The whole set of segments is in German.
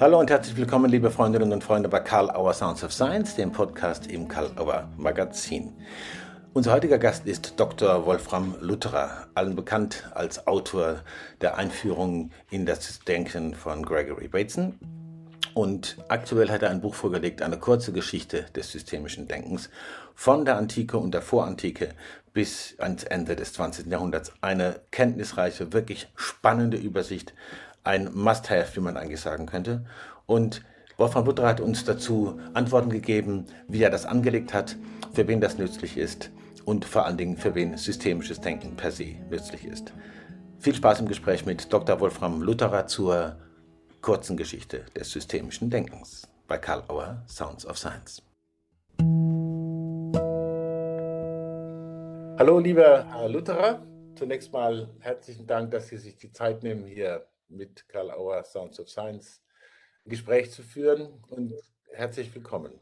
Hallo und herzlich willkommen, liebe Freundinnen und Freunde, bei Karl Auer Sounds of Science, dem Podcast im Karl Auer Magazin. Unser heutiger Gast ist Dr. Wolfram Lutherer, allen bekannt als Autor der Einführung in das Denken von Gregory Bateson. Und aktuell hat er ein Buch vorgelegt, eine kurze Geschichte des systemischen Denkens von der Antike und der Vorantike bis ans Ende des 20. Jahrhunderts. Eine kenntnisreiche, wirklich spannende Übersicht ein Must-Have, wie man eigentlich sagen könnte. Und Wolfram Butter hat uns dazu Antworten gegeben, wie er das angelegt hat, für wen das nützlich ist und vor allen Dingen für wen systemisches Denken per se nützlich ist. Viel Spaß im Gespräch mit Dr. Wolfram Lutherer zur kurzen Geschichte des systemischen Denkens bei Karl Auer Sounds of Science. Hallo, lieber Herr Lutherer. Zunächst mal herzlichen Dank, dass Sie sich die Zeit nehmen, hier mit Karl Auer Sounds of Science ein Gespräch zu führen und herzlich willkommen.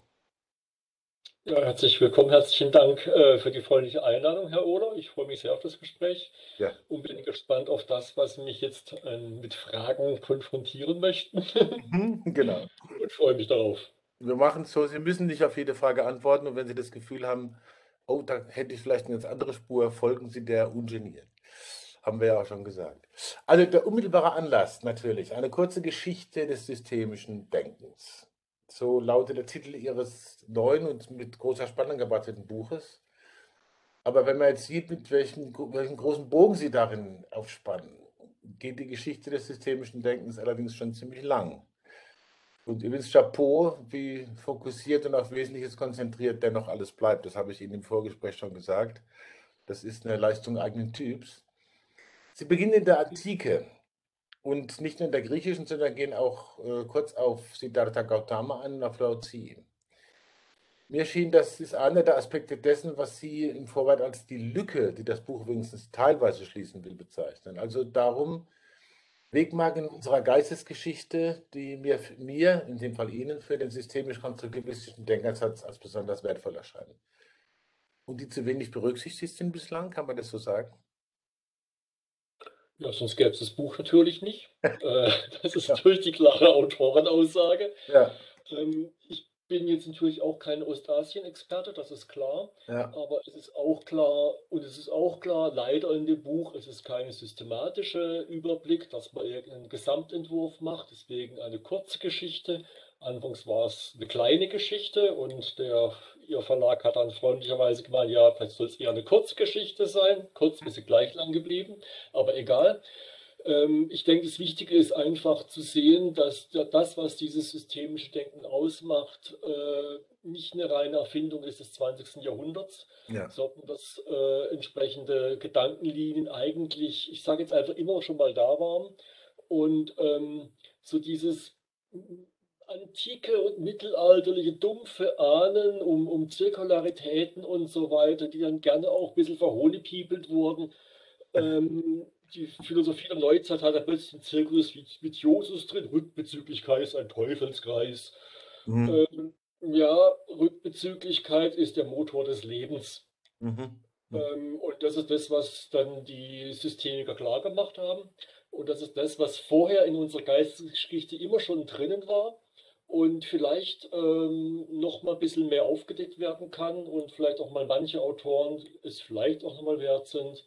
Ja, herzlich willkommen, herzlichen Dank äh, für die freundliche Einladung, Herr Oder. Ich freue mich sehr auf das Gespräch ja. und bin gespannt auf das, was Sie mich jetzt äh, mit Fragen konfrontieren möchten. Mhm, genau. Und freue mich darauf. Wir machen es so, Sie müssen nicht auf jede Frage antworten und wenn Sie das Gefühl haben, oh, da hätte ich vielleicht eine ganz andere Spur, folgen Sie der ungeniert. Haben wir ja auch schon gesagt. Also der unmittelbare Anlass natürlich, eine kurze Geschichte des systemischen Denkens. So lautet der Titel Ihres neuen und mit großer Spannung gewarteten Buches. Aber wenn man jetzt sieht, mit welchem, welchen großen Bogen Sie darin aufspannen, geht die Geschichte des systemischen Denkens allerdings schon ziemlich lang. Und übrigens Chapeau, wie fokussiert und auf Wesentliches konzentriert dennoch alles bleibt. Das habe ich Ihnen im Vorgespräch schon gesagt. Das ist eine Leistung eigenen Typs. Sie beginnen in der Antike und nicht nur in der griechischen, sondern gehen auch äh, kurz auf Siddhartha Gautama an und auf Lao Tzu. Mir schien, das ist einer der Aspekte dessen, was Sie im Vorwort als die Lücke, die das Buch wenigstens teilweise schließen will, bezeichnen. Also darum, Wegmarken unserer Geistesgeschichte, die mir, mir, in dem Fall Ihnen, für den systemisch-konstruktivistischen Denkersatz als besonders wertvoll erscheinen. Und die zu wenig berücksichtigt sind bislang, kann man das so sagen? Ja, sonst gäbe es das Buch natürlich nicht. Äh, das ist natürlich die klare Autorenaussage. Ja. Ähm, ich bin jetzt natürlich auch kein Ostasien-Experte, das ist klar. Ja. Aber es ist auch klar, und es ist auch klar, leider in dem Buch, es ist kein systematischer Überblick, dass man irgendeinen Gesamtentwurf macht, deswegen eine kurze Geschichte. Anfangs war es eine kleine Geschichte und der, Ihr Verlag hat dann freundlicherweise gemeint, ja, vielleicht soll es eher eine Kurzgeschichte sein. Kurz ist sie gleich lang geblieben, aber egal. Ähm, ich denke, das Wichtige ist einfach zu sehen, dass das, was dieses systemische Denken ausmacht, äh, nicht eine reine Erfindung ist des 20. Jahrhunderts, ja. sondern dass äh, entsprechende Gedankenlinien eigentlich, ich sage jetzt einfach immer schon mal da waren. Und ähm, so dieses antike und mittelalterliche dumpfe Ahnen um, um Zirkularitäten und so weiter, die dann gerne auch ein bisschen verhohnepiepelt wurden, ähm, die Philosophie der Neuzeit hat da plötzlich einen Zirkus mit Josus drin. Rückbezüglichkeit ist ein Teufelskreis. Mhm. Ähm, ja, Rückbezüglichkeit ist der Motor des Lebens. Mhm. Mhm. Ähm, und das ist das, was dann die Systemiker klar gemacht haben. Und das ist das, was vorher in unserer Geistesgeschichte immer schon drinnen war und vielleicht ähm, noch mal ein bisschen mehr aufgedeckt werden kann und vielleicht auch mal manche Autoren es vielleicht auch noch mal wert sind,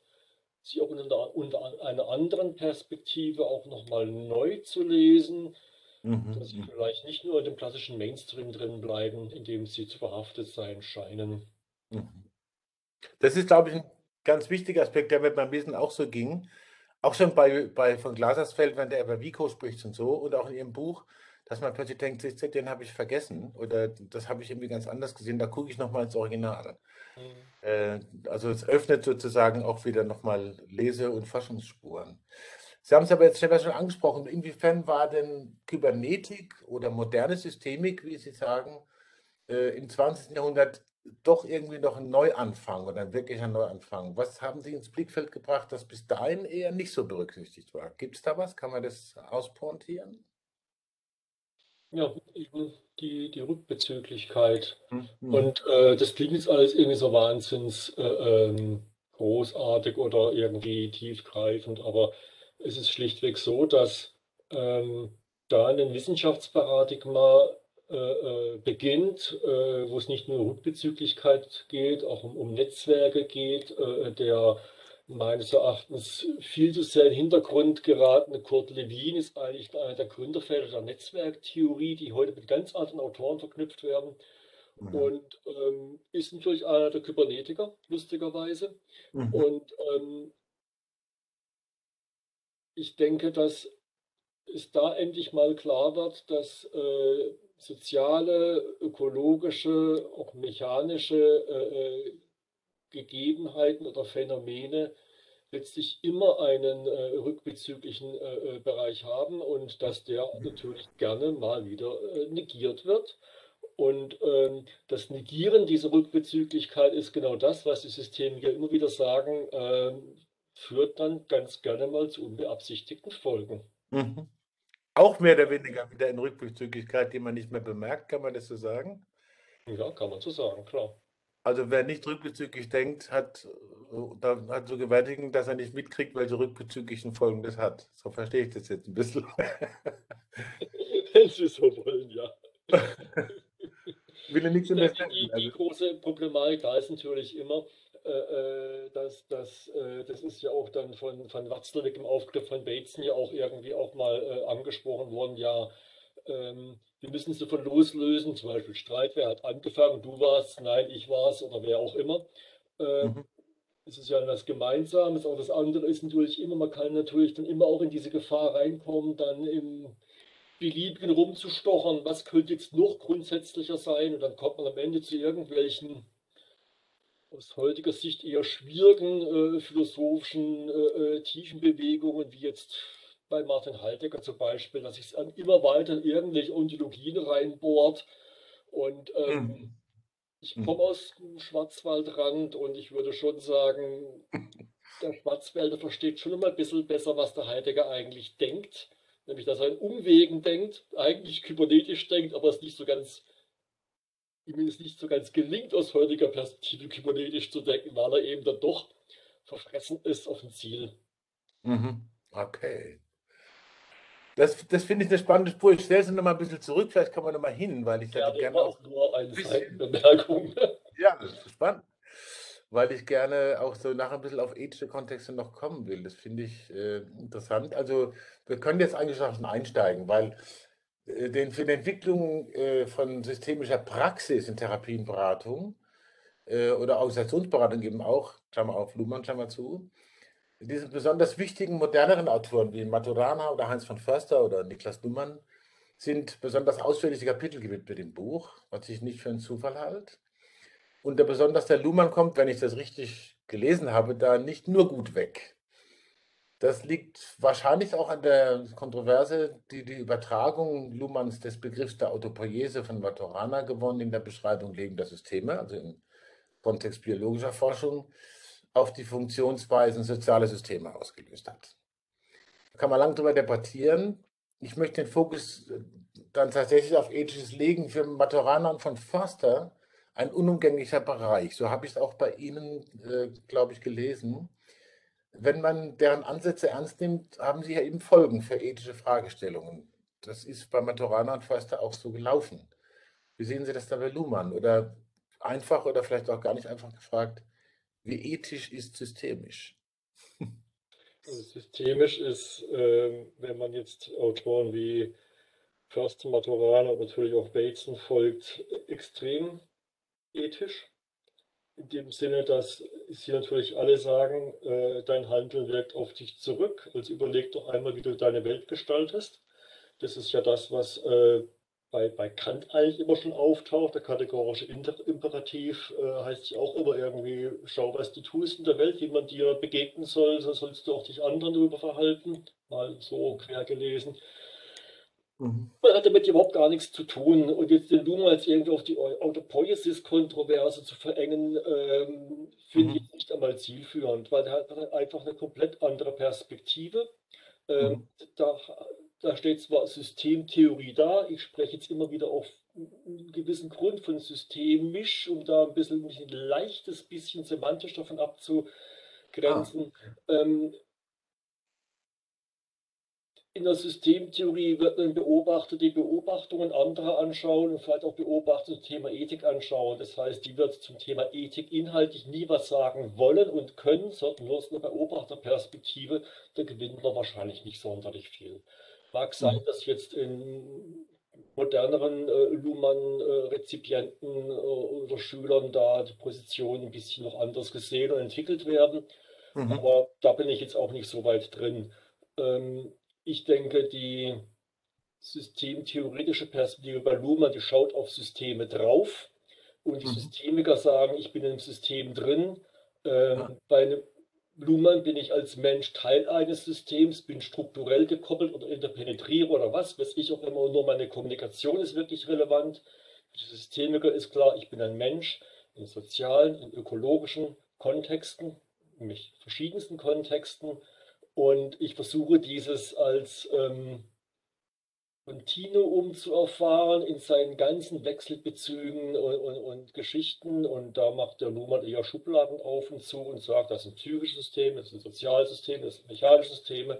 sie auch unter, unter einer anderen Perspektive auch nochmal neu zu lesen, mhm. dass sie mhm. vielleicht nicht nur in dem klassischen Mainstream drin bleiben, in dem sie zu verhaftet sein scheinen. Mhm. Das ist, glaube ich, ein ganz wichtiger Aspekt, der mir beim Lesen auch so ging. Auch schon bei, bei von Glasersfeld, wenn der über Vico spricht und so, und auch in ihrem Buch, dass man plötzlich denkt, den habe ich vergessen oder das habe ich irgendwie ganz anders gesehen, da gucke ich nochmal ins Original. Mhm. Äh, also es öffnet sozusagen auch wieder nochmal Lese- und Forschungsspuren. Sie haben es aber jetzt selber schon angesprochen. Inwiefern war denn Kybernetik oder moderne Systemik, wie Sie sagen, äh, im 20. Jahrhundert doch irgendwie noch ein Neuanfang oder ein wirklicher Neuanfang? Was haben Sie ins Blickfeld gebracht, das bis dahin eher nicht so berücksichtigt war? Gibt es da was? Kann man das auspointieren? Ja, eben die, die Rückbezüglichkeit. Mhm. Und äh, das klingt jetzt alles irgendwie so wahnsinns äh, ähm, großartig oder irgendwie tiefgreifend, aber es ist schlichtweg so, dass ähm, da ein Wissenschaftsparadigma äh, äh, beginnt, äh, wo es nicht nur um Rückbezüglichkeit geht, auch um, um Netzwerke geht, äh, der meines Erachtens viel zu sehr in den Hintergrund geratene Kurt Lewin ist eigentlich einer der Gründerväter der Netzwerktheorie, die heute mit ganz anderen Autoren verknüpft werden. Mhm. Und ähm, ist natürlich einer der Kybernetiker, lustigerweise. Mhm. Und ähm, ich denke, dass es da endlich mal klar wird, dass äh, soziale, ökologische, auch mechanische äh, äh, Gegebenheiten oder Phänomene letztlich immer einen äh, rückbezüglichen äh, äh, Bereich haben und dass der natürlich gerne mal wieder äh, negiert wird. Und ähm, das Negieren dieser Rückbezüglichkeit ist genau das, was die Systemiker immer wieder sagen, ähm, führt dann ganz gerne mal zu unbeabsichtigten Folgen. Mhm. Auch mehr oder weniger wieder in Rückbezüglichkeit, die man nicht mehr bemerkt, kann man das so sagen? Ja, kann man so sagen, klar. Also wer nicht rückbezüglich denkt, hat, äh, hat so gewärtigen, dass er nicht mitkriegt, welche rückbezüglichen Folgen das hat. So verstehe ich das jetzt ein bisschen. Wenn Sie so wollen, ja. Will nichts in die, die, die große Problematik da ist natürlich immer, äh, äh, das, das, äh, das ist ja auch dann von, von Watzlawick im Aufgriff von Bateson ja auch irgendwie auch mal äh, angesprochen worden, ja, ähm, wir müssen uns davon loslösen, zum Beispiel Streit, wer hat angefangen, du warst, nein, ich war's oder wer auch immer. Äh, mhm. Es ist ja was Gemeinsames, aber das andere ist natürlich immer, man kann natürlich dann immer auch in diese Gefahr reinkommen, dann im Beliebigen rumzustochern, was könnte jetzt noch grundsätzlicher sein und dann kommt man am Ende zu irgendwelchen aus heutiger Sicht eher schwierigen äh, philosophischen äh, äh, Tiefenbewegungen, wie jetzt bei Martin Heidegger zum Beispiel, dass sich immer weiter irgendwelche Ontologien reinbohrt. Und ähm, mhm. ich komme aus dem Schwarzwaldrand und ich würde schon sagen, der Schwarzwälder versteht schon immer ein bisschen besser, was der Heidegger eigentlich denkt. Nämlich, dass er in Umwegen denkt, eigentlich kybernetisch denkt, aber es nicht so ganz ihm es nicht so ganz gelingt, aus heutiger Perspektive kybernetisch zu denken, weil er eben dann doch verfressen ist auf ein Ziel. Mhm. Okay. Das, das finde ich eine spannende Spur. Ich stelle sie noch mal ein bisschen zurück, vielleicht kann man noch mal hin, weil ich ja, hätte gerne auch nur eine Seitenbemerkung. Ja, das ist spannend. Weil ich gerne auch so nachher ein bisschen auf ethische Kontexte noch kommen will. Das finde ich äh, interessant. Also wir können jetzt eigentlich schon einsteigen, weil äh, den, für die Entwicklung äh, von systemischer Praxis in Therapienberatung äh, oder Organisationsberatung eben auch, Klammer auf, Luhmann, Klammer zu, diese besonders wichtigen moderneren Autoren wie Maturana oder Heinz von Förster oder Niklas Luhmann sind besonders ausführliche Kapitel gewidmet dem Buch, was ich nicht für einen Zufall halte. Und der besonders der Luhmann kommt, wenn ich das richtig gelesen habe, da nicht nur gut weg. Das liegt wahrscheinlich auch an der Kontroverse, die die Übertragung Luhmanns des Begriffs der Autopoiese von Maturana gewonnen in der Beschreibung lebender Systeme, also im Kontext biologischer Forschung, auf die Funktionsweisen sozialer Systeme ausgelöst hat. Da kann man lange darüber debattieren. Ich möchte den Fokus dann tatsächlich auf ethisches legen. Für Maturana und von Förster ein unumgänglicher Bereich. So habe ich es auch bei Ihnen, äh, glaube ich, gelesen wenn man deren Ansätze ernst nimmt, haben sie ja eben Folgen für ethische Fragestellungen. Das ist bei Maturana und Förster auch so gelaufen. Wie sehen Sie das da bei Luhmann? Oder einfach oder vielleicht auch gar nicht einfach gefragt, wie ethisch ist systemisch? Also systemisch ist, äh, wenn man jetzt Autoren wie Förster, Maturana und natürlich auch Bateson folgt, extrem ethisch in dem Sinne, dass Sie natürlich alle sagen, äh, dein Handeln wirkt auf dich zurück. Also überleg doch einmal, wie du deine Welt gestaltest. Das ist ja das, was äh, bei, bei Kant eigentlich immer schon auftaucht. Der kategorische Imperativ äh, heißt ja auch immer irgendwie, schau, was du tust in der Welt, wie man dir begegnen soll, so sollst du auch dich anderen darüber verhalten. Mal so quer gelesen. Mhm. Man hat damit überhaupt gar nichts zu tun. Und jetzt den Luhmann als irgendwie auf die Autopoiesis-Kontroverse zu verengen, ähm, finde mhm. ich nicht einmal zielführend, weil er hat einfach eine komplett andere Perspektive. Ähm, mhm. da, da steht zwar Systemtheorie da, ich spreche jetzt immer wieder auf einen gewissen Grund von systemisch, um da ein bisschen ein leichtes bisschen semantisch davon abzugrenzen. Ah. Ähm, in der Systemtheorie wird ein Beobachter die Beobachtungen anderer anschauen und vielleicht auch Beobachter zum Thema Ethik anschauen. Das heißt, die wird zum Thema Ethik inhaltlich nie was sagen wollen und können, sondern nur aus einer Beobachterperspektive. Da gewinnen wir wahrscheinlich nicht sonderlich viel. Mag sein, mhm. dass jetzt in moderneren äh, Luhmann-Rezipienten äh, oder Schülern da die Positionen ein bisschen noch anders gesehen und entwickelt werden. Mhm. Aber da bin ich jetzt auch nicht so weit drin. Ähm, ich denke, die systemtheoretische Perspektive bei Luhmann, die schaut auf Systeme drauf und die mhm. Systemiker sagen, ich bin im System drin. Ähm, ja. Bei einem Luhmann bin ich als Mensch Teil eines Systems, bin strukturell gekoppelt oder interpenetriere oder was, weiß ich auch immer, nur meine Kommunikation ist wirklich relevant. Für die Systemiker ist klar, ich bin ein Mensch in sozialen, in ökologischen Kontexten, in verschiedensten Kontexten und ich versuche dieses als ähm, Kontinuum zu erfahren in seinen ganzen Wechselbezügen und, und, und, Geschichten. Und da macht der Luhmann eher Schubladen auf und zu und sagt, das sind psychische Systeme, das sind Sozialsysteme, das sind mechanische Systeme.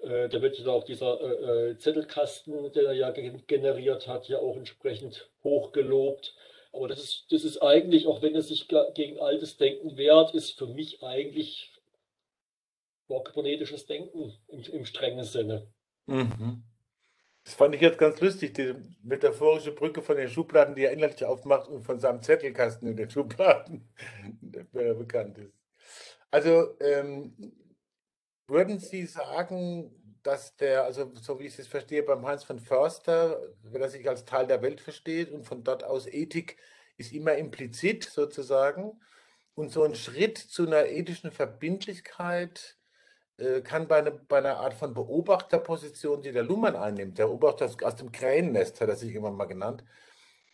Äh, da wird ja auch dieser äh, äh Zettelkasten, den er ja generiert hat, ja auch entsprechend hochgelobt. Aber das ist, das ist eigentlich, auch wenn er sich gegen altes Denken wehrt, ist für mich eigentlich kybernetisches Denken im, im strengen Sinne. Mhm. Das fand ich jetzt ganz lustig, die metaphorische Brücke von den Schubladen, die er inhaltlich aufmacht und von seinem Zettelkasten in den Schubladen, der bekannt ist. Also ähm, würden Sie sagen, dass der, also so wie ich es verstehe, beim Heinz von Förster, wenn er sich als Teil der Welt versteht und von dort aus Ethik ist immer implizit sozusagen und so ein Schritt zu einer ethischen Verbindlichkeit kann bei, eine, bei einer Art von Beobachterposition, die der Luhmann einnimmt, der Beobachter aus dem Krähennest, hat er sich immer mal genannt,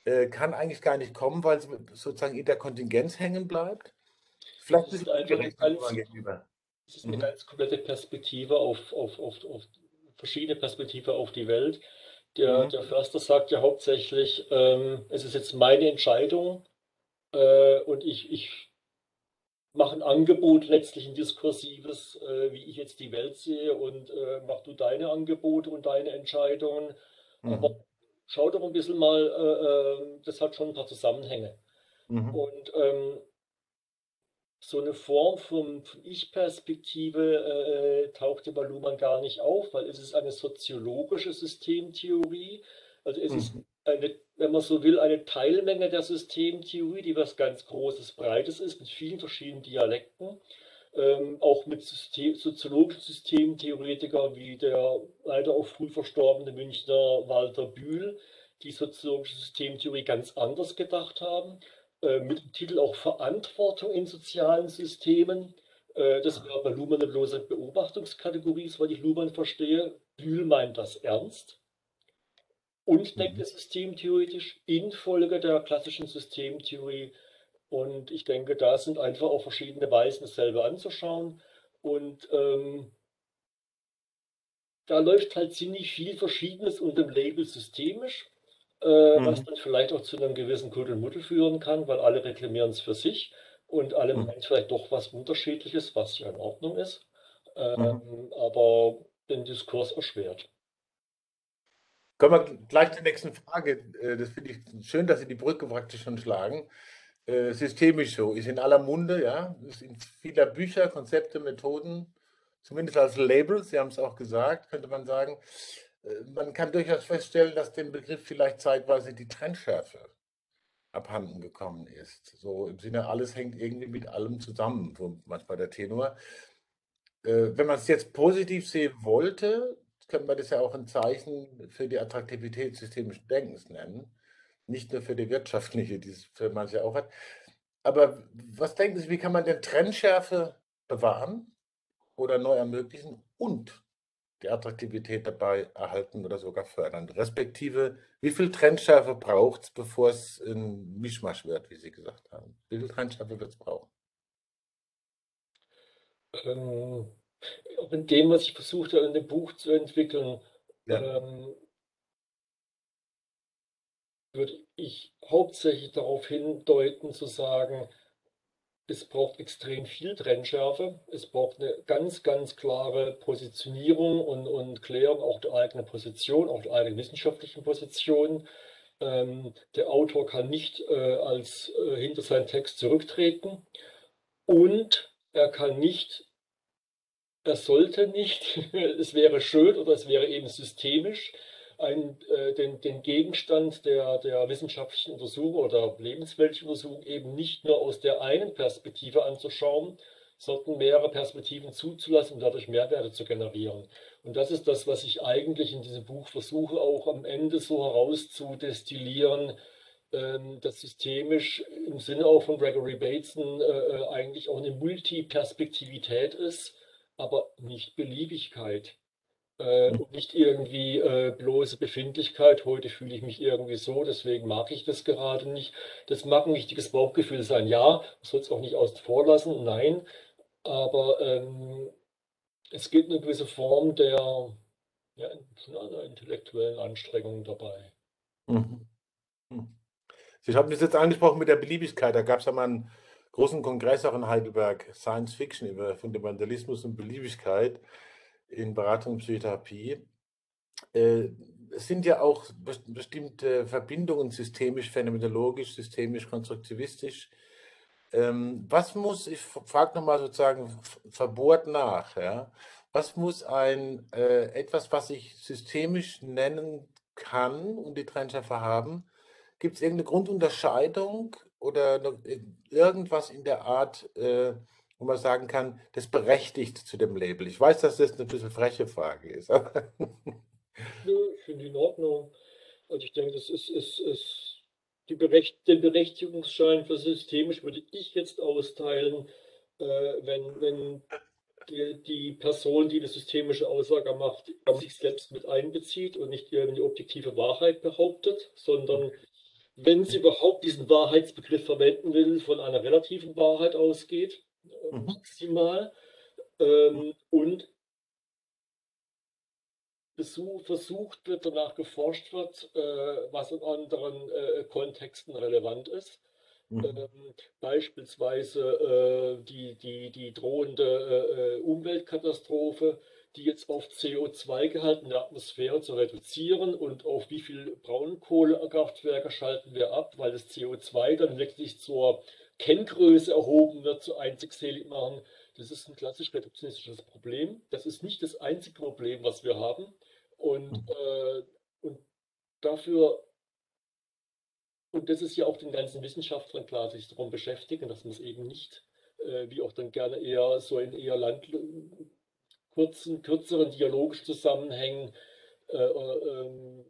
äh, kann eigentlich gar nicht kommen, weil sozusagen in der Kontingenz hängen bleibt. Vielleicht das ist es einfach eine ganz, gegenüber. Ist eine mhm. ganz komplette Perspektive auf, auf, auf, auf verschiedene Perspektive auf die Welt. Der, mhm. der Förster sagt ja hauptsächlich, ähm, es ist jetzt meine Entscheidung äh, und ich, ich mache ein Angebot, letztlich ein diskursives, äh, wie ich jetzt die Welt sehe und äh, mach du deine Angebote und deine Entscheidungen. Mhm. Aber schau doch ein bisschen mal, äh, äh das hat schon ein paar Zusammenhänge. Mhm. Und ähm, so eine Form von, von Ich-Perspektive äh, tauchte bei Luhmann gar nicht auf, weil es ist eine soziologische Systemtheorie. Also es mhm. ist eine, wenn man so will, eine Teilmenge der Systemtheorie, die was ganz Großes, Breites ist, mit vielen verschiedenen Dialekten. Ähm, auch mit System, soziologischen Systemtheoretikern wie der leider auch früh verstorbene Münchner Walter Bühl, die soziologische Systemtheorie ganz anders gedacht haben, äh, mit dem Titel auch Verantwortung in sozialen Systemen. Äh, das wäre bei Luhmann eine bloße Beobachtungskategorie, soweit ich Luhmann verstehe. Bühl meint das ernst und denkt mhm. systemtheoretisch infolge der klassischen Systemtheorie. Und ich denke, da sind einfach auch verschiedene Weisen, dasselbe anzuschauen. Und ähm, da läuft halt ziemlich viel Verschiedenes unter dem Label systemisch, äh, mhm. was dann vielleicht auch zu einem gewissen Kuddelmuddel führen kann, weil alle reklamieren es für sich und alle mhm. meinen vielleicht doch was Unterschiedliches, was ja in Ordnung ist, ähm, mhm. aber den Diskurs erschwert. Kommen wir gleich zur nächsten Frage. Äh, das finde ich schön, dass Sie die Brücke praktisch schon schlagen. Äh, systemisch so, ist in aller Munde, ja, ist in vieler Bücher, Konzepte, Methoden, zumindest als Label, Sie haben es auch gesagt, könnte man sagen. Äh, man kann durchaus feststellen, dass dem Begriff vielleicht zeitweise die Trennschärfe abhanden gekommen ist. So im Sinne, alles hängt irgendwie mit allem zusammen, so manchmal der Tenor. Wenn man es jetzt positiv sehen wollte, könnte man das ja auch ein Zeichen für die Attraktivität systemischen Denkens nennen. Nicht nur für die wirtschaftliche, die es für manche auch hat. Aber was denken Sie, wie kann man denn Trennschärfe bewahren oder neu ermöglichen und die Attraktivität dabei erhalten oder sogar fördern? Respektive, wie viel Trennschärfe braucht es, bevor es ein Mischmasch wird, wie Sie gesagt haben? Wie viel Trennschärfe wird es brauchen? Ähm, in dem, was ich versucht habe, in dem Buch zu entwickeln, ja. ähm, würde ich hauptsächlich darauf hindeuten, zu sagen, es braucht extrem viel Trennschärfe. Es braucht eine ganz, ganz klare Positionierung und, und Klärung auch der eigenen Position, auch der eigenen wissenschaftlichen Position. Ähm, der Autor kann nicht äh, als äh, hinter seinen Text zurücktreten und er kann nicht, er sollte nicht, es wäre schön oder es wäre eben systemisch, ein, äh, den, den, Gegenstand der, der wissenschaftlichen Untersuchung oder lebensweltlichen Untersuchung eben nicht nur aus der einen Perspektive anzuschauen, sondern mehrere Perspektiven zuzulassen und dadurch Mehrwerte zu generieren. Und das ist das, was ich eigentlich in diesem Buch versuche, auch am Ende so herauszudestillieren, ähm, dass systemisch im Sinne auch von Gregory Bateson äh, äh, eigentlich auch eine Multiperspektivität ist, aber nicht Beliebigkeit. Äh, und nicht irgendwie äh, bloße Befindlichkeit. Heute fühle ich mich irgendwie so, deswegen mag ich das gerade nicht. Das mag ein wichtiges Bauchgefühl sein. Ja, man soll es auch nicht außen vor lassen. Nein, aber ähm, es gibt eine gewisse Form der ja, einer intellektuellen Anstrengung dabei. Mhm. Mhm. Sie haben das jetzt angesprochen mit der Beliebigkeit. Da gab es ja mal einen großen Kongress auch in Heidelberg, Science Fiction über Fundamentalismus und Beliebigkeit in Beratung und Psychotherapie. Äh, es sind ja auch bestimmte Verbindungen systemisch, phänomenologisch, systemisch, konstruktivistisch. Ähm, was muss, ich frage nochmal sozusagen verbohrt nach, ja? was muss ein äh, etwas, was ich systemisch nennen kann und die Trennschärfe haben, gibt es irgendeine Grundunterscheidung oder irgendwas in der Art, äh, wo man sagen kann, das berechtigt zu dem Label? Ich weiß, dass das eine bisschen freche Frage ist. Aber ich finde in Ordnung. Also ich denke, das ist, ist, ist die Berecht, den Berechtigungsschein für systemisch würde ich jetzt austeilen, äh, wenn, wenn die, die, Person, die eine systemische Aussage macht, sich selbst mit einbezieht und nicht irgendeine objektive Wahrheit behauptet, sondern wenn sie überhaupt diesen Wahrheitsbegriff verwenden will, von einer relativen Wahrheit ausgeht mhm. maximal. Ähm, und Besuch, versucht wird, danach geforscht wird, äh, was in anderen äh, Kontexten relevant ist. Mhm. Ähm, beispielsweise äh, die, die, die drohende äh, äh, Umweltkatastrophe, die jetzt auf CO2-Gehalt in der Atmosphäre zu reduzieren und auf wie viel Braunkohlekraftwerke schalten wir ab, weil das CO2 dann wirklich zur Kenngröße erhoben wird, zu einzigselig machen. Das ist ein klassisch reduktionistisches Problem. Das ist nicht das einzige Problem, was wir haben. Und, mhm. äh, und dafür, und das ist ja auch den ganzen Wissenschaftlern klar, sich darum beschäftigen, dass man es eben nicht, äh, wie auch dann gerne eher so in eher Land, kurzen, kürzeren dialogischen Zusammenhängen äh, äh ähm,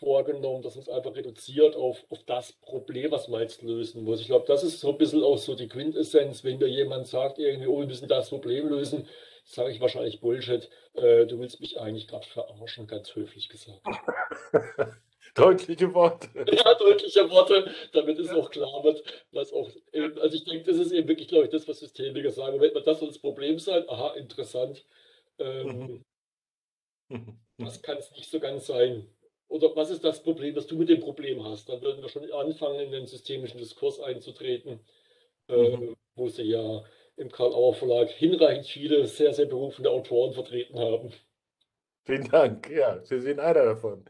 vorgenommen, dass man es einfach reduziert auf, auf das Problem, was man jetzt lösen muss. Ich glaube, das ist so ein bisschen auch so die Quintessenz, wenn mir jemand sagt, irgendwie, oh, wir müssen das Problem lösen, sage ich wahrscheinlich Bullshit. Äh, du willst mich eigentlich gerade verarschen, ganz höflich gesagt. deutliche Worte. Ja, deutliche Worte, damit es auch klar wird, was auch, eben, also ich denke, das ist eben wirklich, glaube ich, das, was Systemiker sagen. Wenn man das soll das Problem sein, aha, interessant. Ähm, mhm. das kann es nicht so ganz sein. Oder was ist das Problem, das du mit dem Problem hast? Dann würden wir schon anfangen, in den systemischen Diskurs einzutreten, äh, mhm. wo sie ja im Karl-Auer Verlag hinreichend viele sehr, sehr berufene Autoren vertreten haben. Vielen Dank. Ja, Sie sind einer davon.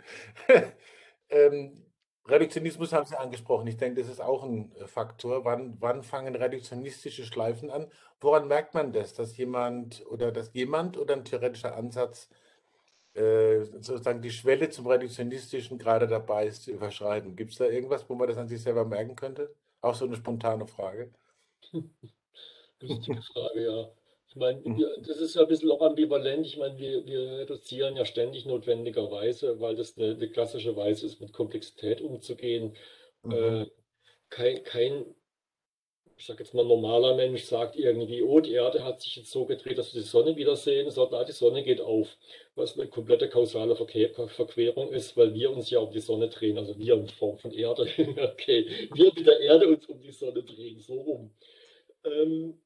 ähm, Reduktionismus haben Sie angesprochen. Ich denke, das ist auch ein äh, Faktor. Wann, wann fangen reduktionistische Schleifen an? Woran merkt man das, dass jemand oder dass jemand oder ein theoretischer Ansatz äh, sozusagen die Schwelle zum Reduktionistischen gerade dabei ist zu überschreiten. Gibt es da irgendwas, wo man das an sich selber merken könnte? Auch so eine spontane Frage. Lustige Frage, ja. Ich meine, mhm. das ist ja ein bisschen auch ambivalent. Ich meine, wir, wir reduzieren ja ständig notwendigerweise, weil das eine, eine klassische Weise ist, mit Komplexität umzugehen. Mhm. Äh, kein, kein ich sage jetzt mal, normaler Mensch sagt irgendwie, oh, die Erde hat sich jetzt so gedreht, dass wir die Sonne wiedersehen. Sagt, na, die Sonne geht auf. Was eine komplette kausale Verkehr, Verquerung ist, weil wir uns ja um die Sonne drehen. Also wir in Form von Erde. okay, wir mit der Erde uns um die Sonne drehen, so rum. Ähm,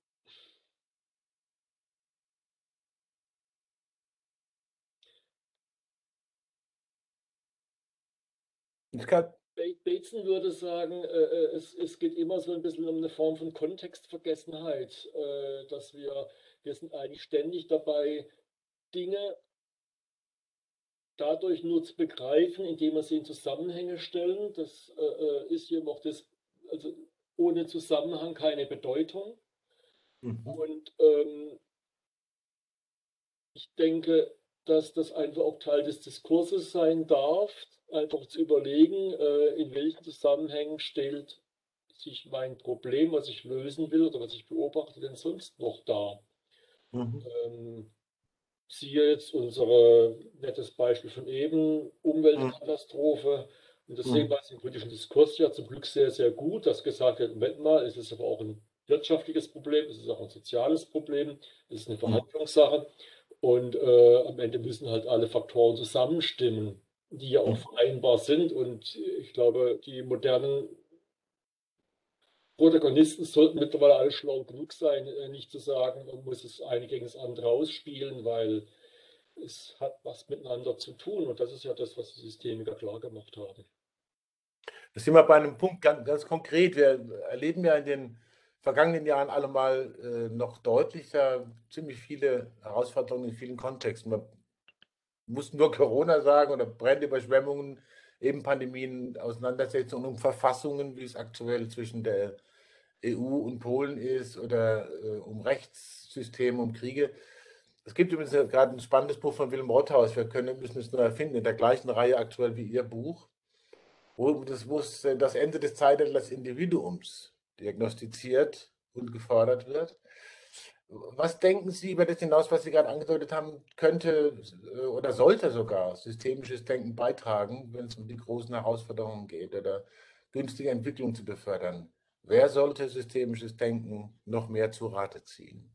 Ich kann, Bateson würde sagen, äh, äh, es, es, geht immer so ein bisschen um eine Form von Kontextvergessenheit, äh, dass wir, wir sind eigentlich ständig dabei, Dinge dadurch nur zu begreifen, indem wir sie in Zusammenhänge stellen. Das ist hier auch das, also ohne Zusammenhang keine Bedeutung. Mhm. Und ähm, ich denke, dass das einfach auch Teil des Diskurses sein darf, einfach zu überlegen, äh, in welchen Zusammenhängen stellt sich mein Problem, was ich lösen will oder was ich beobachte, denn sonst noch da. Mhm. Ähm, siehe jetzt unser nettes Beispiel von eben, Umweltkatastrophe. Und das mhm. sehen wir im politischen Diskurs ja zum Glück sehr, sehr gut, dass gesagt wird, Moment mal, es ist aber auch ein wirtschaftliches Problem, es ist auch ein soziales Problem, es ist eine mhm. Verhandlungssache. Und äh, am Ende müssen halt alle Faktoren zusammenstimmen die ja auch mhm. vereinbar sind. Und ich glaube, die modernen Protagonisten sollten mittlerweile alle schlau genug sein, äh, nicht zu sagen, man muss es eine gegen das andere ausspielen, weil es hat was miteinander zu tun. Und das ist ja das, was die Systemiker klar gemacht haben. Das sind wir bei einem Punkt ganz, ganz konkret. Wir erleben ja in den vergangenen Jahren alle mal äh, noch deutlicher ziemlich viele Herausforderungen in vielen Kontexten. Man mussten nur Corona sagen oder Brände, Überschwemmungen, eben Pandemien, Auseinandersetzungen um Verfassungen, wie es aktuell zwischen der EU und Polen ist oder äh, um Rechtssysteme, um Kriege. Es gibt übrigens gerade ein spannendes Buch von Willem Rothaus, wir können, müssen es nur erfinden, in der gleichen Reihe aktuell wie Ihr Buch, wo das, wo das Ende des Zeitalters Individuums diagnostiziert und gefordert wird. Was denken Sie über das hinaus, was Sie gerade angedeutet haben, könnte äh, oder sollte sogar systemisches Denken beitragen, wenn es um die großen Herausforderungen geht oder günstige Entwicklung zu befördern? Wer sollte systemisches Denken noch mehr zu Rate ziehen?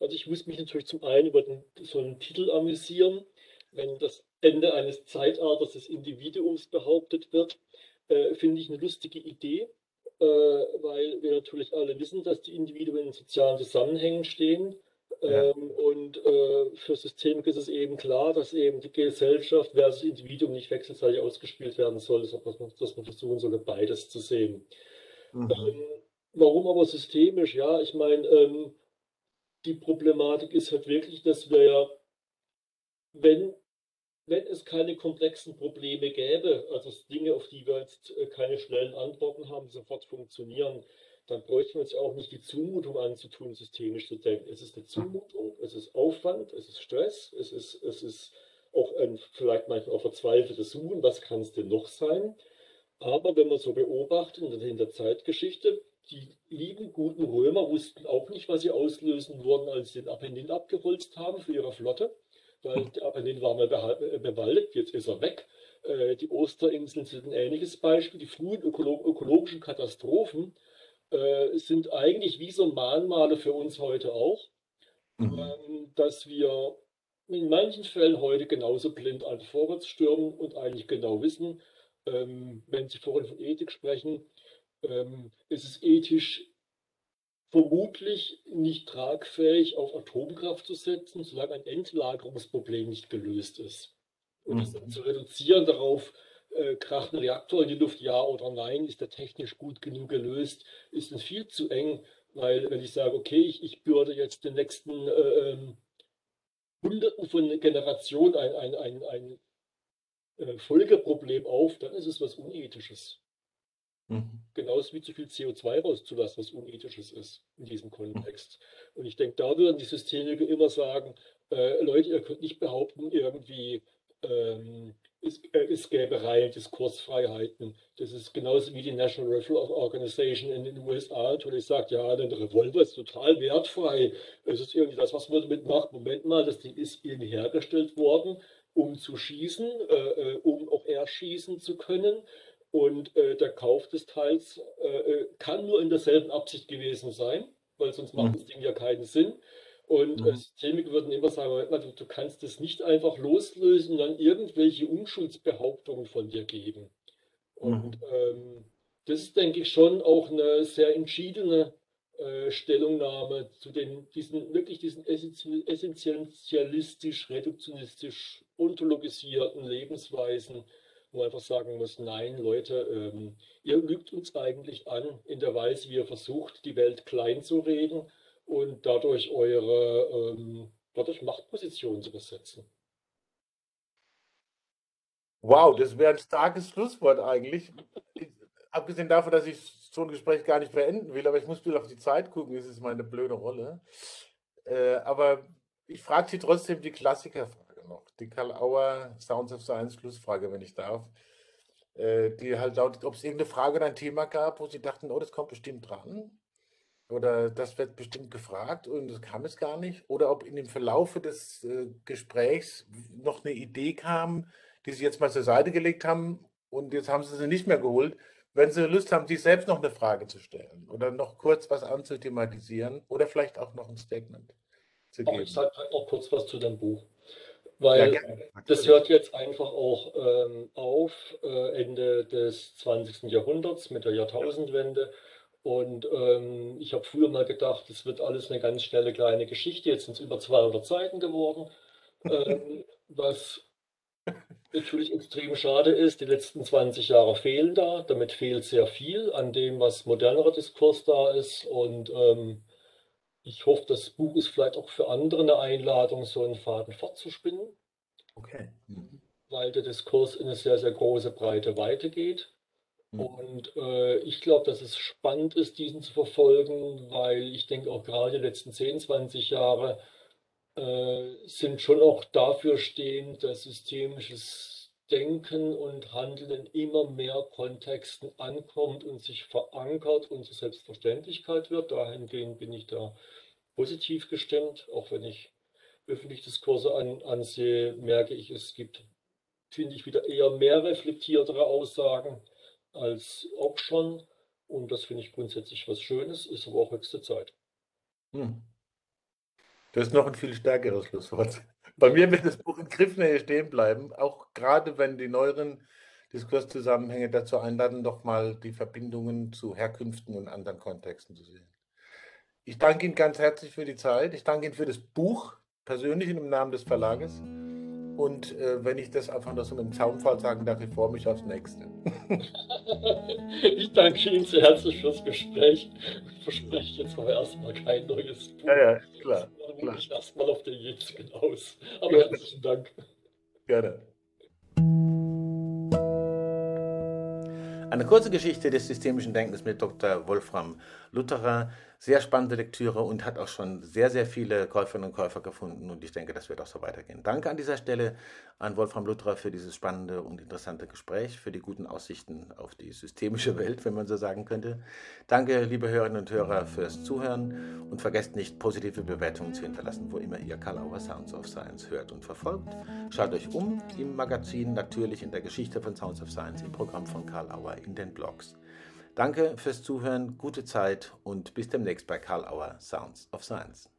Also ich muss mich natürlich zum einen über den, so einen Titel amüsieren, wenn das Ende eines Zeitalters des Individuums behauptet wird, äh, finde ich eine lustige Idee äh, weil wir natürlich alle wissen, dass die Individuen in sozialen Zusammenhängen stehen. Ja. Ähm, und äh, für Systemik ist es eben klar, dass eben die Gesellschaft versus Individuum nicht wechselseitig ausgespielt werden soll, sondern dass man, versuchen soll, beides zu sehen. Mhm. Ähm, warum aber systemisch? Ja, ich meine, ähm, die Problematik ist halt wirklich, dass wir ja, wenn wenn es keine komplexen Probleme gäbe, also Dinge, auf die wir jetzt äh, keine schnellen Antworten haben, sofort funktionieren, dann bräuchten wir uns auch nicht die Zumutung anzutun, systemisch zu denken. Es ist eine Zumutung, es ist Aufwand, es ist Stress, es ist, es ist auch ein vielleicht manchmal auch verzweifeltes Suchen, was kann es denn noch sein? Aber wenn man so beobachtet in der Zeitgeschichte, die lieben guten Römer wussten auch nicht, was sie auslösen würden, als sie den Apennin abgeholzt haben für ihre Flotte weil der Apennin war mal äh, bewaldet, jetzt ist er weg. Äh, die Osterinseln sind ein ähnliches Beispiel. Die frühen ökologischen Katastrophen äh, sind eigentlich wie so Mahnmale für uns heute auch, mhm. Ähm, dass wir in manchen Fällen heute genauso blind an vorwärts stürmen und eigentlich genau wissen, ähm, wenn Sie vorhin von Ethik sprechen, ähm, ist es ethisch vermutlich nicht tragfähig, auf Atomkraft zu setzen, solange ein Endlagerungsproblem nicht gelöst ist. Und das mhm. zu reduzieren darauf, äh, kracht ein Reaktor in die Luft, ja oder nein, ist der technisch gut genug gelöst, ist dann viel zu eng, weil wenn ich sage, okay, ich, ich bürde jetzt den nächsten äh, ähm, Hunderten von Generationen ein, ein, ein, ein äh, Folgeproblem auf, dann ist es was Unethisches. Mhm. Genauso wie zu viel CO2 rauszulassen, was unethisches ist in diesem Kontext. Und ich denke, da würden die Systemiker immer sagen, äh, Leute, ihr könnt nicht behaupten, irgendwie ähm, es, äh, es gäbe reine Diskursfreiheiten. Das ist genauso wie die National Rifle Organization in den USA natürlich sagt, ja, der Revolver ist total wertfrei. Es ist irgendwie das, was man damit macht. Moment mal, das Ding ist irgendwie hergestellt worden, um zu schießen, äh, äh um auch erschießen zu können. Und äh, der Kauf des Teils äh, äh, kann nur in derselben Absicht gewesen sein, weil sonst macht mhm. das Ding ja keinen Sinn. Und mhm. Systemiker würden immer sagen, du, du kannst es nicht einfach loslösen und dann irgendwelche Unschuldsbehauptungen von dir geben. Und mhm. ähm, das ist, denke ich, schon auch eine sehr entschiedene äh, Stellungnahme zu den, diesen, wirklich diesen essentialistisch, reduktionistisch, ontologisierten Lebensweisen, wo man einfach sagen muss, nein, Leute, ähm, ihr lügt uns eigentlich an in der Weise, wie ihr versucht, die Welt klein zu reden und dadurch eure ähm, dadurch Machtpositionen zu besetzen. Wow, das wäre ein starkes Schlusswort eigentlich. Abgesehen davon, dass ich so ein Gespräch gar nicht beenden will, aber ich muss wieder auf die Zeit gucken, das ist meine blöde Rolle. Äh, aber ich frage Sie trotzdem die Klassikerfrage noch, die Karl Auer Sounds of Science Schlussfrage, wenn ich darf. Äh, die halt lautet, ob es irgendeine Frage oder ein Thema gab, wo Sie dachten, oh, das kommt bestimmt dran. Oder das wird bestimmt gefragt und das kam es gar nicht. Oder ob in dem Verlaufe des äh, Gesprächs noch eine Idee kam, die Sie jetzt mal zur Seite gelegt haben und jetzt haben Sie sie nicht mehr geholt. Wenn Sie Lust haben, sich selbst noch eine Frage zu stellen oder noch kurz was anzuthematisieren oder vielleicht auch noch ein Statement zu geben. Ich sage noch kurz was zu dem Buch. Weil ja, das hört jetzt einfach auch ähm, auf äh, Ende des 20. Jahrhunderts mit der Jahrtausendwende. Und ähm, ich habe früher mal gedacht, es wird alles eine ganz schnelle kleine Geschichte. Jetzt sind es über 200 Seiten geworden, ähm, was natürlich extrem schade ist. Die letzten 20 Jahre fehlen da. Damit fehlt sehr viel an dem, was modernerer Diskurs da ist. Und ähm, ich hoffe, das Buch ist vielleicht auch für andere eine Einladung, so einen Faden fortzuspinnen. Okay. Mhm. Weil der Diskurs in eine sehr, sehr große Breite weitergeht. Mhm. Und äh, ich glaube, dass es spannend ist, diesen zu verfolgen, weil ich denke auch gerade die letzten 10, 20 Jahre äh, sind schon auch dafür stehend, dass systemisches Denken und Handeln in immer mehr Kontexten ankommt und sich verankert und zur Selbstverständlichkeit wird. Dahingehend bin ich da positiv gestimmt, auch wenn ich öffentlich Diskurse an, ansehe, merke ich, es gibt, finde ich, wieder eher mehr reflektiertere Aussagen als auch schon. Und das finde ich grundsätzlich was Schönes, ist aber auch höchste Zeit. Hm. Das ist noch ein viel stärkeres Schlusswort. Bei mir wird das Buch in Griffnähe stehen bleiben, auch gerade wenn die neueren Diskurszusammenhänge dazu einladen, doch mal die Verbindungen zu Herkünften und anderen Kontexten zu sehen. Ich danke Ihnen ganz herzlich für die Zeit. Ich danke Ihnen für das Buch, persönlich im Namen des Verlages. Und äh, wenn ich das einfach nur so mit dem Zaunfall sagen darf, ich freue mich aufs nächste. ich danke Ihnen sehr herzlich fürs Gespräch. Ich verspreche jetzt aber erstmal kein neues Buch. Ja, ja, klar. klar. Ich erstmal auf den jetzigen aus. Aber ja. herzlichen Dank. Gerne. Eine kurze Geschichte des systemischen Denkens mit Dr. Wolfram Lutherer sehr spannende Lektüre und hat auch schon sehr, sehr viele Käuferinnen und Käufer gefunden und ich denke, das wird auch so weitergehen. Danke an dieser Stelle an Wolfram Lutherer für dieses spannende und interessante Gespräch, für die guten Aussichten auf die systemische Welt, wenn man so sagen könnte. Danke, liebe Hörerinnen und Hörer, fürs Zuhören und vergesst nicht, positive Bewertungen zu hinterlassen, wo immer ihr Karl Auer Sounds of Science hört und verfolgt. Schaut euch um im Magazin, natürlich in der Geschichte von Sounds of Science, im Programm von Karl Auer, in den Blogs. Danke fürs Zuhören, gute Zeit und bis demnächst bei Karl Auer Sounds of Science.